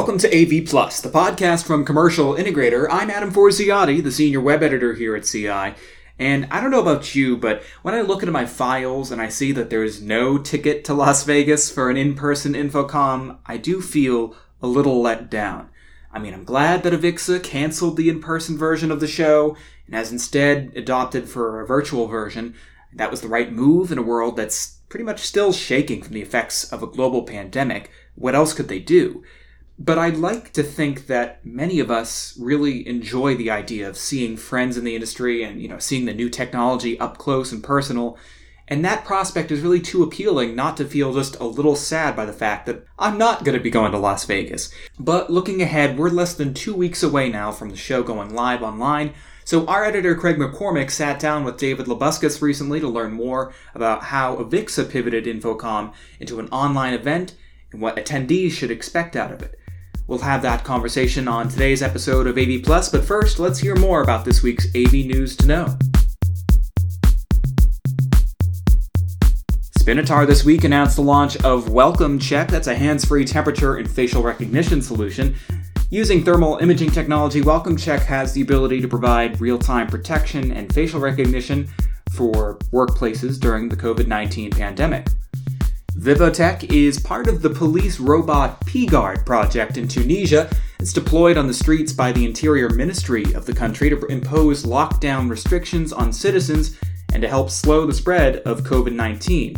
Welcome to AV Plus, the podcast from Commercial Integrator. I'm Adam Forziati, the senior web editor here at CI. And I don't know about you, but when I look into my files and I see that there is no ticket to Las Vegas for an in person InfoComm, I do feel a little let down. I mean, I'm glad that Avixa canceled the in person version of the show and has instead adopted for a virtual version. That was the right move in a world that's pretty much still shaking from the effects of a global pandemic. What else could they do? But I'd like to think that many of us really enjoy the idea of seeing friends in the industry and, you know, seeing the new technology up close and personal. And that prospect is really too appealing not to feel just a little sad by the fact that I'm not going to be going to Las Vegas. But looking ahead, we're less than two weeks away now from the show going live online. So our editor Craig McCormick sat down with David Labuskes recently to learn more about how Avixa pivoted InfoComm into an online event and what attendees should expect out of it. We'll have that conversation on today's episode of AV Plus, but first, let's hear more about this week's AV News to Know. Spinitar this week announced the launch of Welcome Check. That's a hands free temperature and facial recognition solution. Using thermal imaging technology, Welcome Check has the ability to provide real time protection and facial recognition for workplaces during the COVID 19 pandemic. Vivotek is part of the police robot P-Guard project in Tunisia. It's deployed on the streets by the Interior Ministry of the country to impose lockdown restrictions on citizens and to help slow the spread of COVID 19.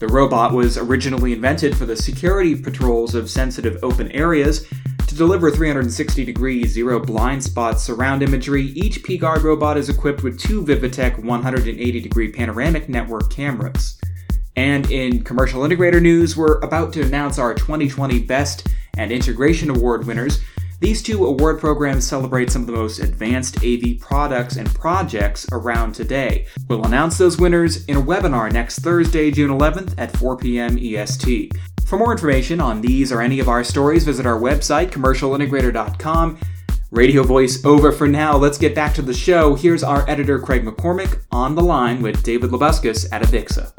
The robot was originally invented for the security patrols of sensitive open areas. To deliver 360 degree zero blind spot surround imagery, each P-Guard robot is equipped with two Vivotek 180 degree panoramic network cameras. And in Commercial Integrator news, we're about to announce our 2020 Best and Integration Award winners. These two award programs celebrate some of the most advanced AV products and projects around today. We'll announce those winners in a webinar next Thursday, June 11th at 4 p.m. EST. For more information on these or any of our stories, visit our website, commercialintegrator.com. Radio voice over for now. Let's get back to the show. Here's our editor, Craig McCormick, on the line with David Labuskes at Avixa.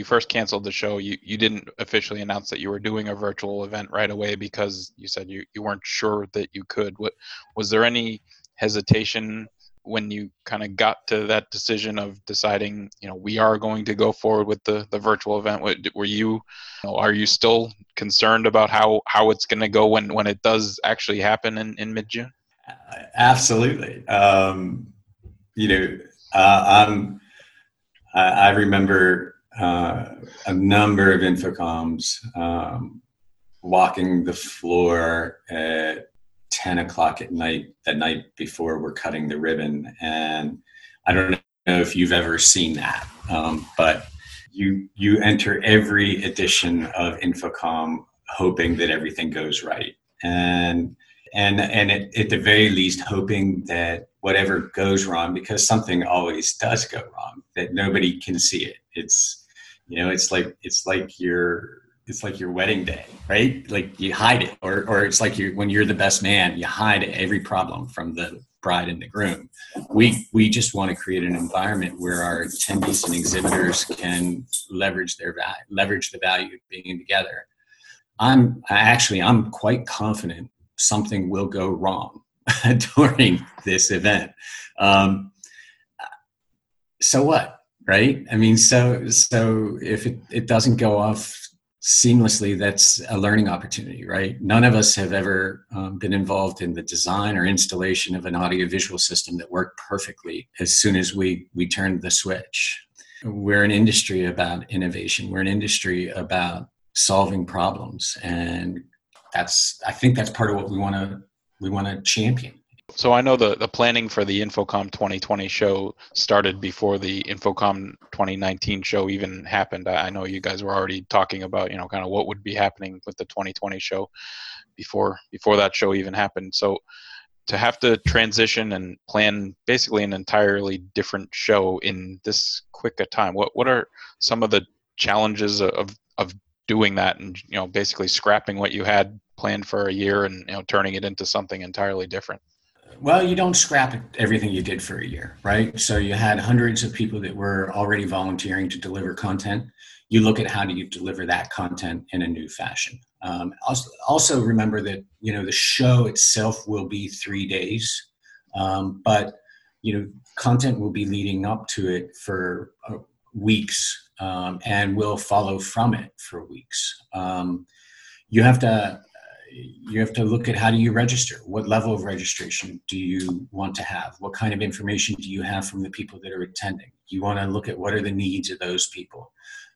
You first canceled the show, you, you didn't officially announce that you were doing a virtual event right away because you said you, you weren't sure that you could. What was there any hesitation when you kind of got to that decision of deciding, you know, we are going to go forward with the, the virtual event? Were you, you know, are you still concerned about how, how it's going to go when, when it does actually happen in, in mid June? Absolutely. Um, you know, uh, I'm, I remember uh, a number of InfoComms um, walking the floor at 10 o'clock at night, the night before we're cutting the ribbon. And I don't know if you've ever seen that, um, but you, you enter every edition of InfoComm hoping that everything goes right. And and and at, the very least hoping that whatever goes wrong because something always does go wrong that nobody can see it it's you know, it's like it's like your it's like your wedding day, right? Like you hide it, or or it's like you when you're the best man, you hide every problem from the bride and the groom. We we just want to create an environment where our attendees and exhibitors can leverage their value, leverage the value of being together. I'm actually I'm quite confident something will go wrong during this event. Um, so what? right? I mean, so so if it, it doesn't go off seamlessly, that's a learning opportunity, right? None of us have ever um, been involved in the design or installation of an audiovisual system that worked perfectly as soon as we we turned the switch. We're an industry about innovation. We're an industry about solving problems, and that's I think that's part of what we want to we want to champion so I know the, the planning for the InfoComm 2020 show started before the InfoComm 2019 show even happened. I know you guys were already talking about, you know, kind of what would be happening with the 2020 show before before that show even happened. So to have to transition and plan basically an entirely different show in this quick a time, what what are some of the challenges of of doing that and you know basically scrapping what you had planned for a year and you know turning it into something entirely different? well, you don't scrap everything you did for a year, right? So you had hundreds of people that were already volunteering to deliver content. You look at how do you deliver that content in a new fashion. Um, also, also, remember that you know the show itself will be three days, um, but you know content will be leading up to it for uh, weeks um, and will follow from it for weeks. Um, you have to you have to look at how do you register? What level of registration do you want to have? What kind of information do you have from the people that are attending? You want to look at what are the needs of those people.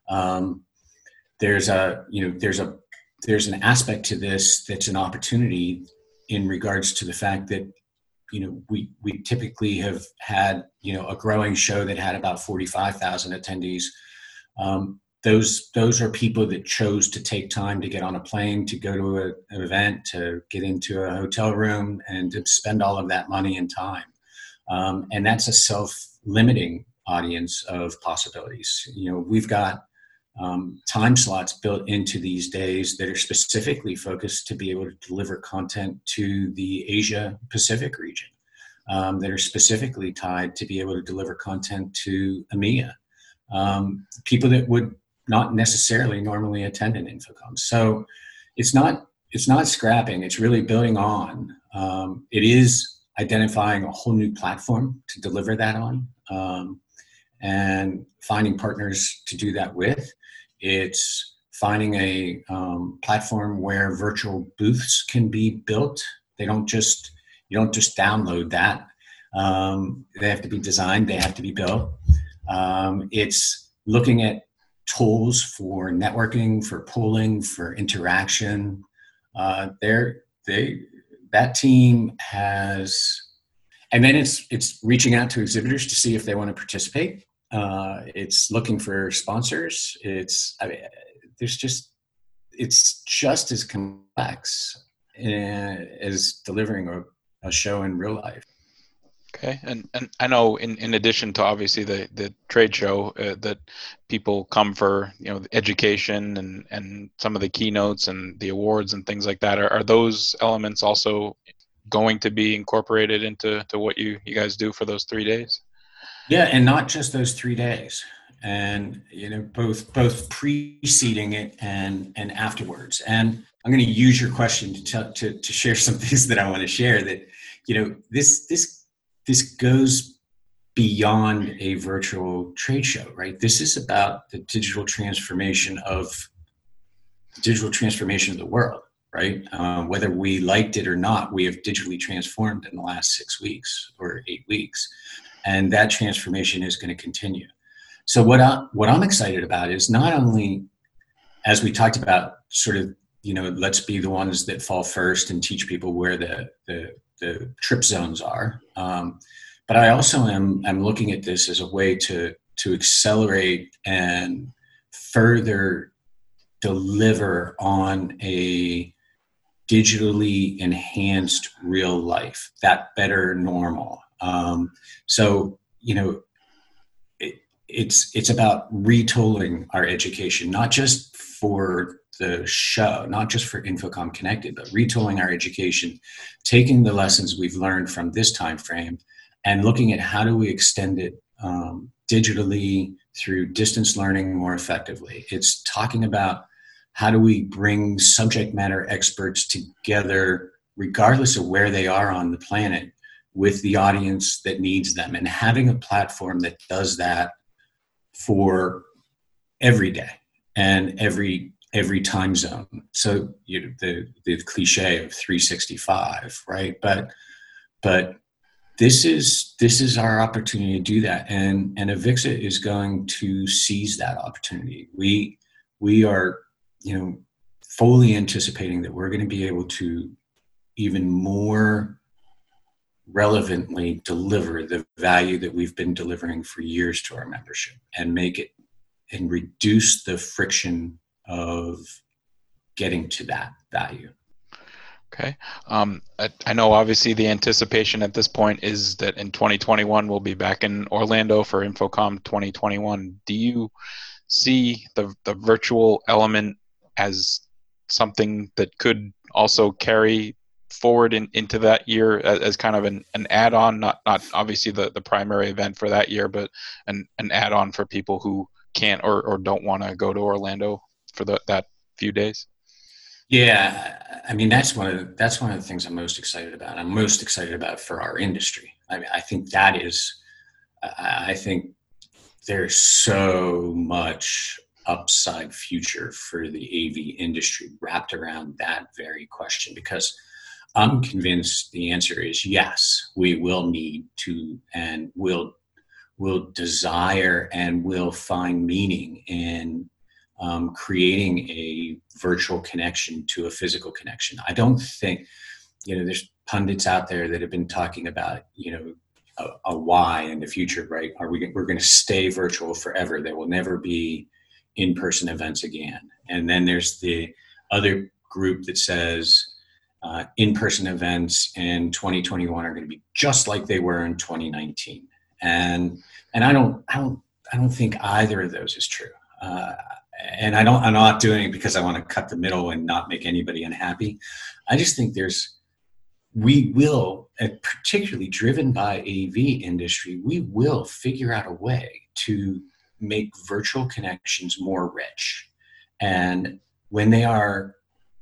Um, there's a you know there's a there's an aspect to this that's an opportunity in regards to the fact that you know we we typically have had you know a growing show that had about 45,000 attendees. Um, those those are people that chose to take time to get on a plane to go to a, an event to get into a hotel room and to spend all of that money and time. Um, and that's a self-limiting audience of possibilities. You know we've got um, time slots built into these days that are specifically focused to be able to deliver content to the asia pacific region um, that are specifically tied to be able to deliver content to emea um, people that would not necessarily normally attend an InfoComm. So it's not it's not scrapping. It's really building on. Um, it is identifying a whole new platform to deliver that on, um, and finding partners to do that with. It's finding a um, platform where virtual booths can be built. They don't just you don't just download that. Um, they have to be designed. They have to be built. Um, it's looking at tools for networking, for polling, for interaction. Uh, they're, they that team has, and then it's it's reaching out to exhibitors to see if they want to participate. Uh, it's looking for sponsors. It's I mean, there's just it's just as complex uh, as delivering a, a show in real life. Okay, and and I know in, in addition to obviously the, the trade show uh, that people come for you know education and and some of the keynotes and the awards and things like that are, are those elements also going to be incorporated into to what you you guys do for those three days? Yeah, and not just those three days, and you know both both preceding it and and afterwards. And I'm going to use your question to to to share some things that I want to share that you know this this this goes beyond a virtual trade show, right? This is about the digital transformation of digital transformation of the world, right? Um, whether we liked it or not, we have digitally transformed in the last six weeks or eight weeks, and that transformation is going to continue. So what I what I'm excited about is not only, as we talked about, sort of you know, let's be the ones that fall first and teach people where the the the trip zones are. Um, but I also am I'm looking at this as a way to to accelerate and further deliver on a digitally enhanced real life, that better normal. Um, so you know, it, it's it's about retooling our education, not just for the show, not just for InfoComm Connected, but retooling our education, taking the lessons we've learned from this time frame, and looking at how do we extend it um, digitally through distance learning more effectively. It's talking about how do we bring subject matter experts together, regardless of where they are on the planet, with the audience that needs them, and having a platform that does that for every day and every every time zone. So you know, the the cliche of 365, right? But but this is this is our opportunity to do that, and and Avixa is going to seize that opportunity. We we are you know fully anticipating that we're going to be able to even more relevantly deliver the value that we've been delivering for years to our membership and make it and reduce the friction of getting to that value. Okay. Um, I, I, know obviously the anticipation at this point is that in 2021 we'll be back in Orlando for InfoComm 2021. Do you see the, the virtual element as something that could also carry forward in, into that year as, as, kind of an, an add-on, not not obviously the, the primary event for that year, but an, an add-on for people who can't or, or don't want to go to Orlando for the, that few days? Yeah, I mean that's one of the, that's one of the things I'm most excited about. I'm most excited about for our industry. I mean, I think that is, I think there's so much upside future for the AV industry wrapped around that very question because I'm convinced the answer is yes, we will need to and will will desire and will find meaning in um, creating a virtual connection to a physical connection. I don't think, you know, there's pundits out there that have been talking about, you know, a, a why in the future, right? Are we we're going to stay virtual forever? There will never be in-person events again. And then there's the other group that says uh, in-person events in 2021 are going to be just like they were in 2019. And and I don't I don't I don't think either of those is true. Uh, and I don't, I'm not doing it because I want to cut the middle and not make anybody unhappy. I just think there's, we will, particularly driven by AV industry, we will figure out a way to make virtual connections more rich. And when they are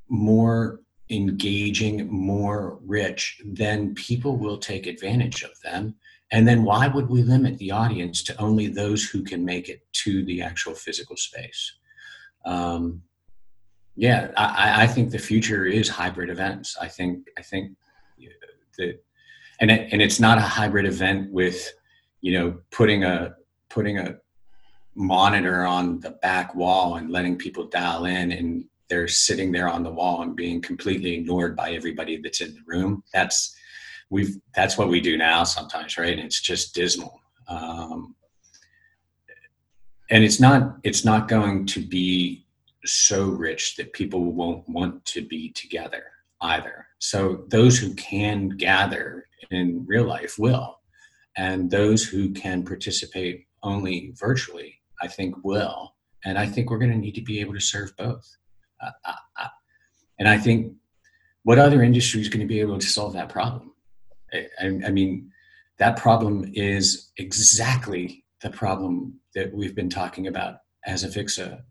more engaging, more rich, then people will take advantage of them. And then why would we limit the audience to only those who can make it to the actual physical space? Um, yeah, I, I think the future is hybrid events. I think I think that, and it, and it's not a hybrid event with, you know, putting a putting a monitor on the back wall and letting people dial in and they're sitting there on the wall and being completely ignored by everybody that's in the room. That's we've that's what we do now sometimes, right? And it's just dismal. Um, and it's not it's not going to be so rich that people won't want to be together either. So those who can gather in real life will. And those who can participate only virtually i think will. And i think we're going to need to be able to serve both. Uh, uh, uh, and i think what other industry is going to be able to solve that problem? I, I mean that problem is exactly the problem that we've been talking about as Avixa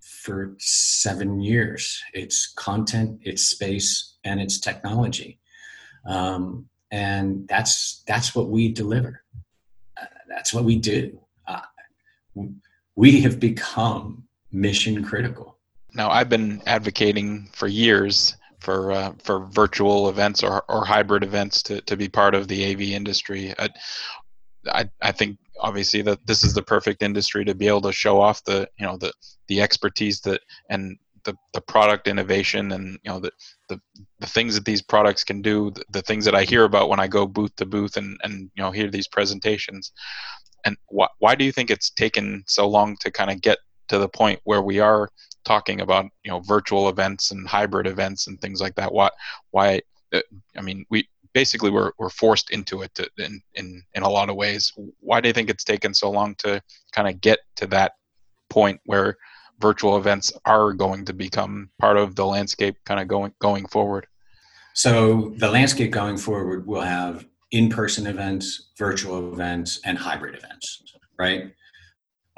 for seven years. It's content, it's space, and it's technology, um, and that's that's what we deliver. Uh, that's what we do. Uh, we have become mission critical. Now, I've been advocating for years for uh, for virtual events or, or hybrid events to, to be part of the AV industry. I, I, I think obviously that this is the perfect industry to be able to show off the you know the the expertise that and the, the product innovation and you know the, the the things that these products can do the, the things that I hear about when I go booth to booth and and you know hear these presentations. And why why do you think it's taken so long to kind of get to the point where we are talking about you know virtual events and hybrid events and things like that? Why why uh, I mean we basically we're, we're forced into it to, in, in, in a lot of ways. Why do you think it's taken so long to kind of get to that point where virtual events are going to become part of the landscape kind of going, going forward? So the landscape going forward will have in-person events, virtual events, and hybrid events, right?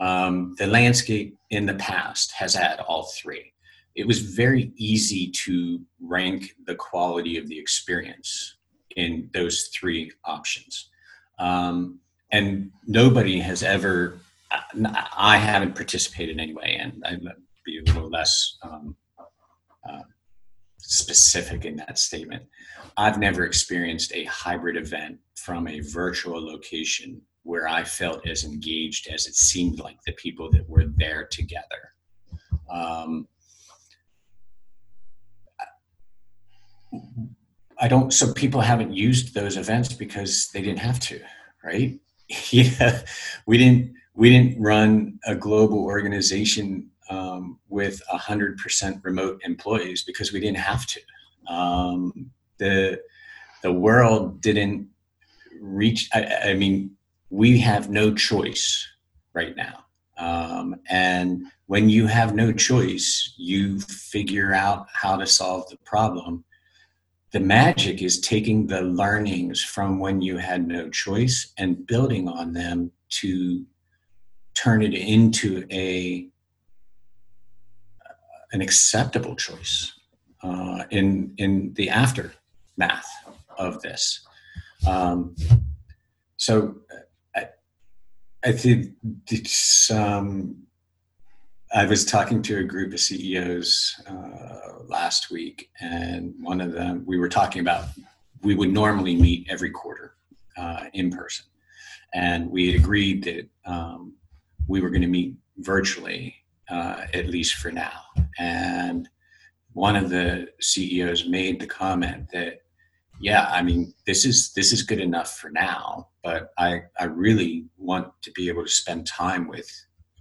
Um, the landscape in the past has had all three. It was very easy to rank the quality of the experience in those three options. Um, and nobody has ever, I haven't participated anyway, and I'd be a little less um, uh, specific in that statement. I've never experienced a hybrid event from a virtual location where I felt as engaged as it seemed like the people that were there together. Um, I don't. So people haven't used those events because they didn't have to, right? yeah, we didn't. We didn't run a global organization um, with hundred percent remote employees because we didn't have to. Um, the the world didn't reach. I, I, mean, we have no choice right now. Um, and when you have no choice, you figure out how to solve the problem the magic is taking the learnings from when you had no choice and building on them to turn it into a an acceptable choice uh, in in the aftermath of this. Um, so I, I think it's. Um, I was talking to a group of CEOs uh, last week, and one of them we were talking about we would normally meet every quarter uh, in person, and we had agreed that um, we were going to meet virtually uh, at least for now. And one of the CEOs made the comment that, yeah, I mean, this is this is good enough for now, but I I really want to be able to spend time with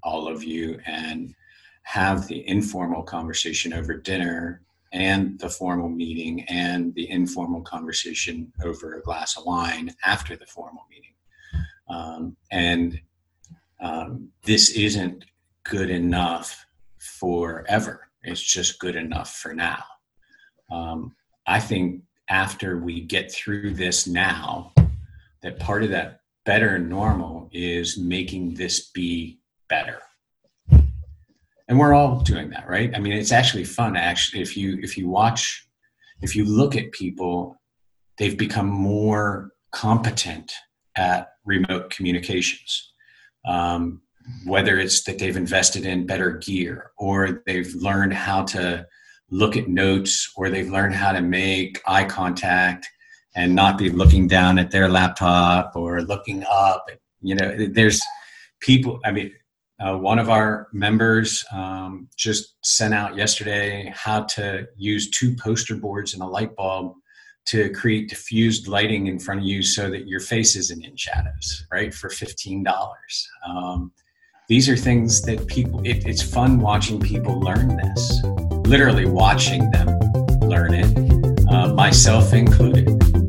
all of you and have the informal conversation over dinner and the formal meeting and the informal conversation over a glass of wine after the formal meeting. Um, and um, this isn't good enough forever. It's just good enough for now. Um, I think after we get through this now, that part of that better normal is making this be better. And we're all doing that, right? I mean, it's actually fun. Actually, if you if you watch, if you look at people, they've become more competent at remote communications. Um, whether it's that they've invested in better gear or they've learned how to look at notes or they've learned how to make eye contact and not be looking down at their laptop or looking up you know there's people i mean uh, one of our members um, just sent out yesterday how to use two poster boards and a light bulb to create diffused lighting in front of you so that your face isn't in shadows, right? For $15. Um, these are things that people, it, it's fun watching people learn this, literally watching them learn it, uh, myself included.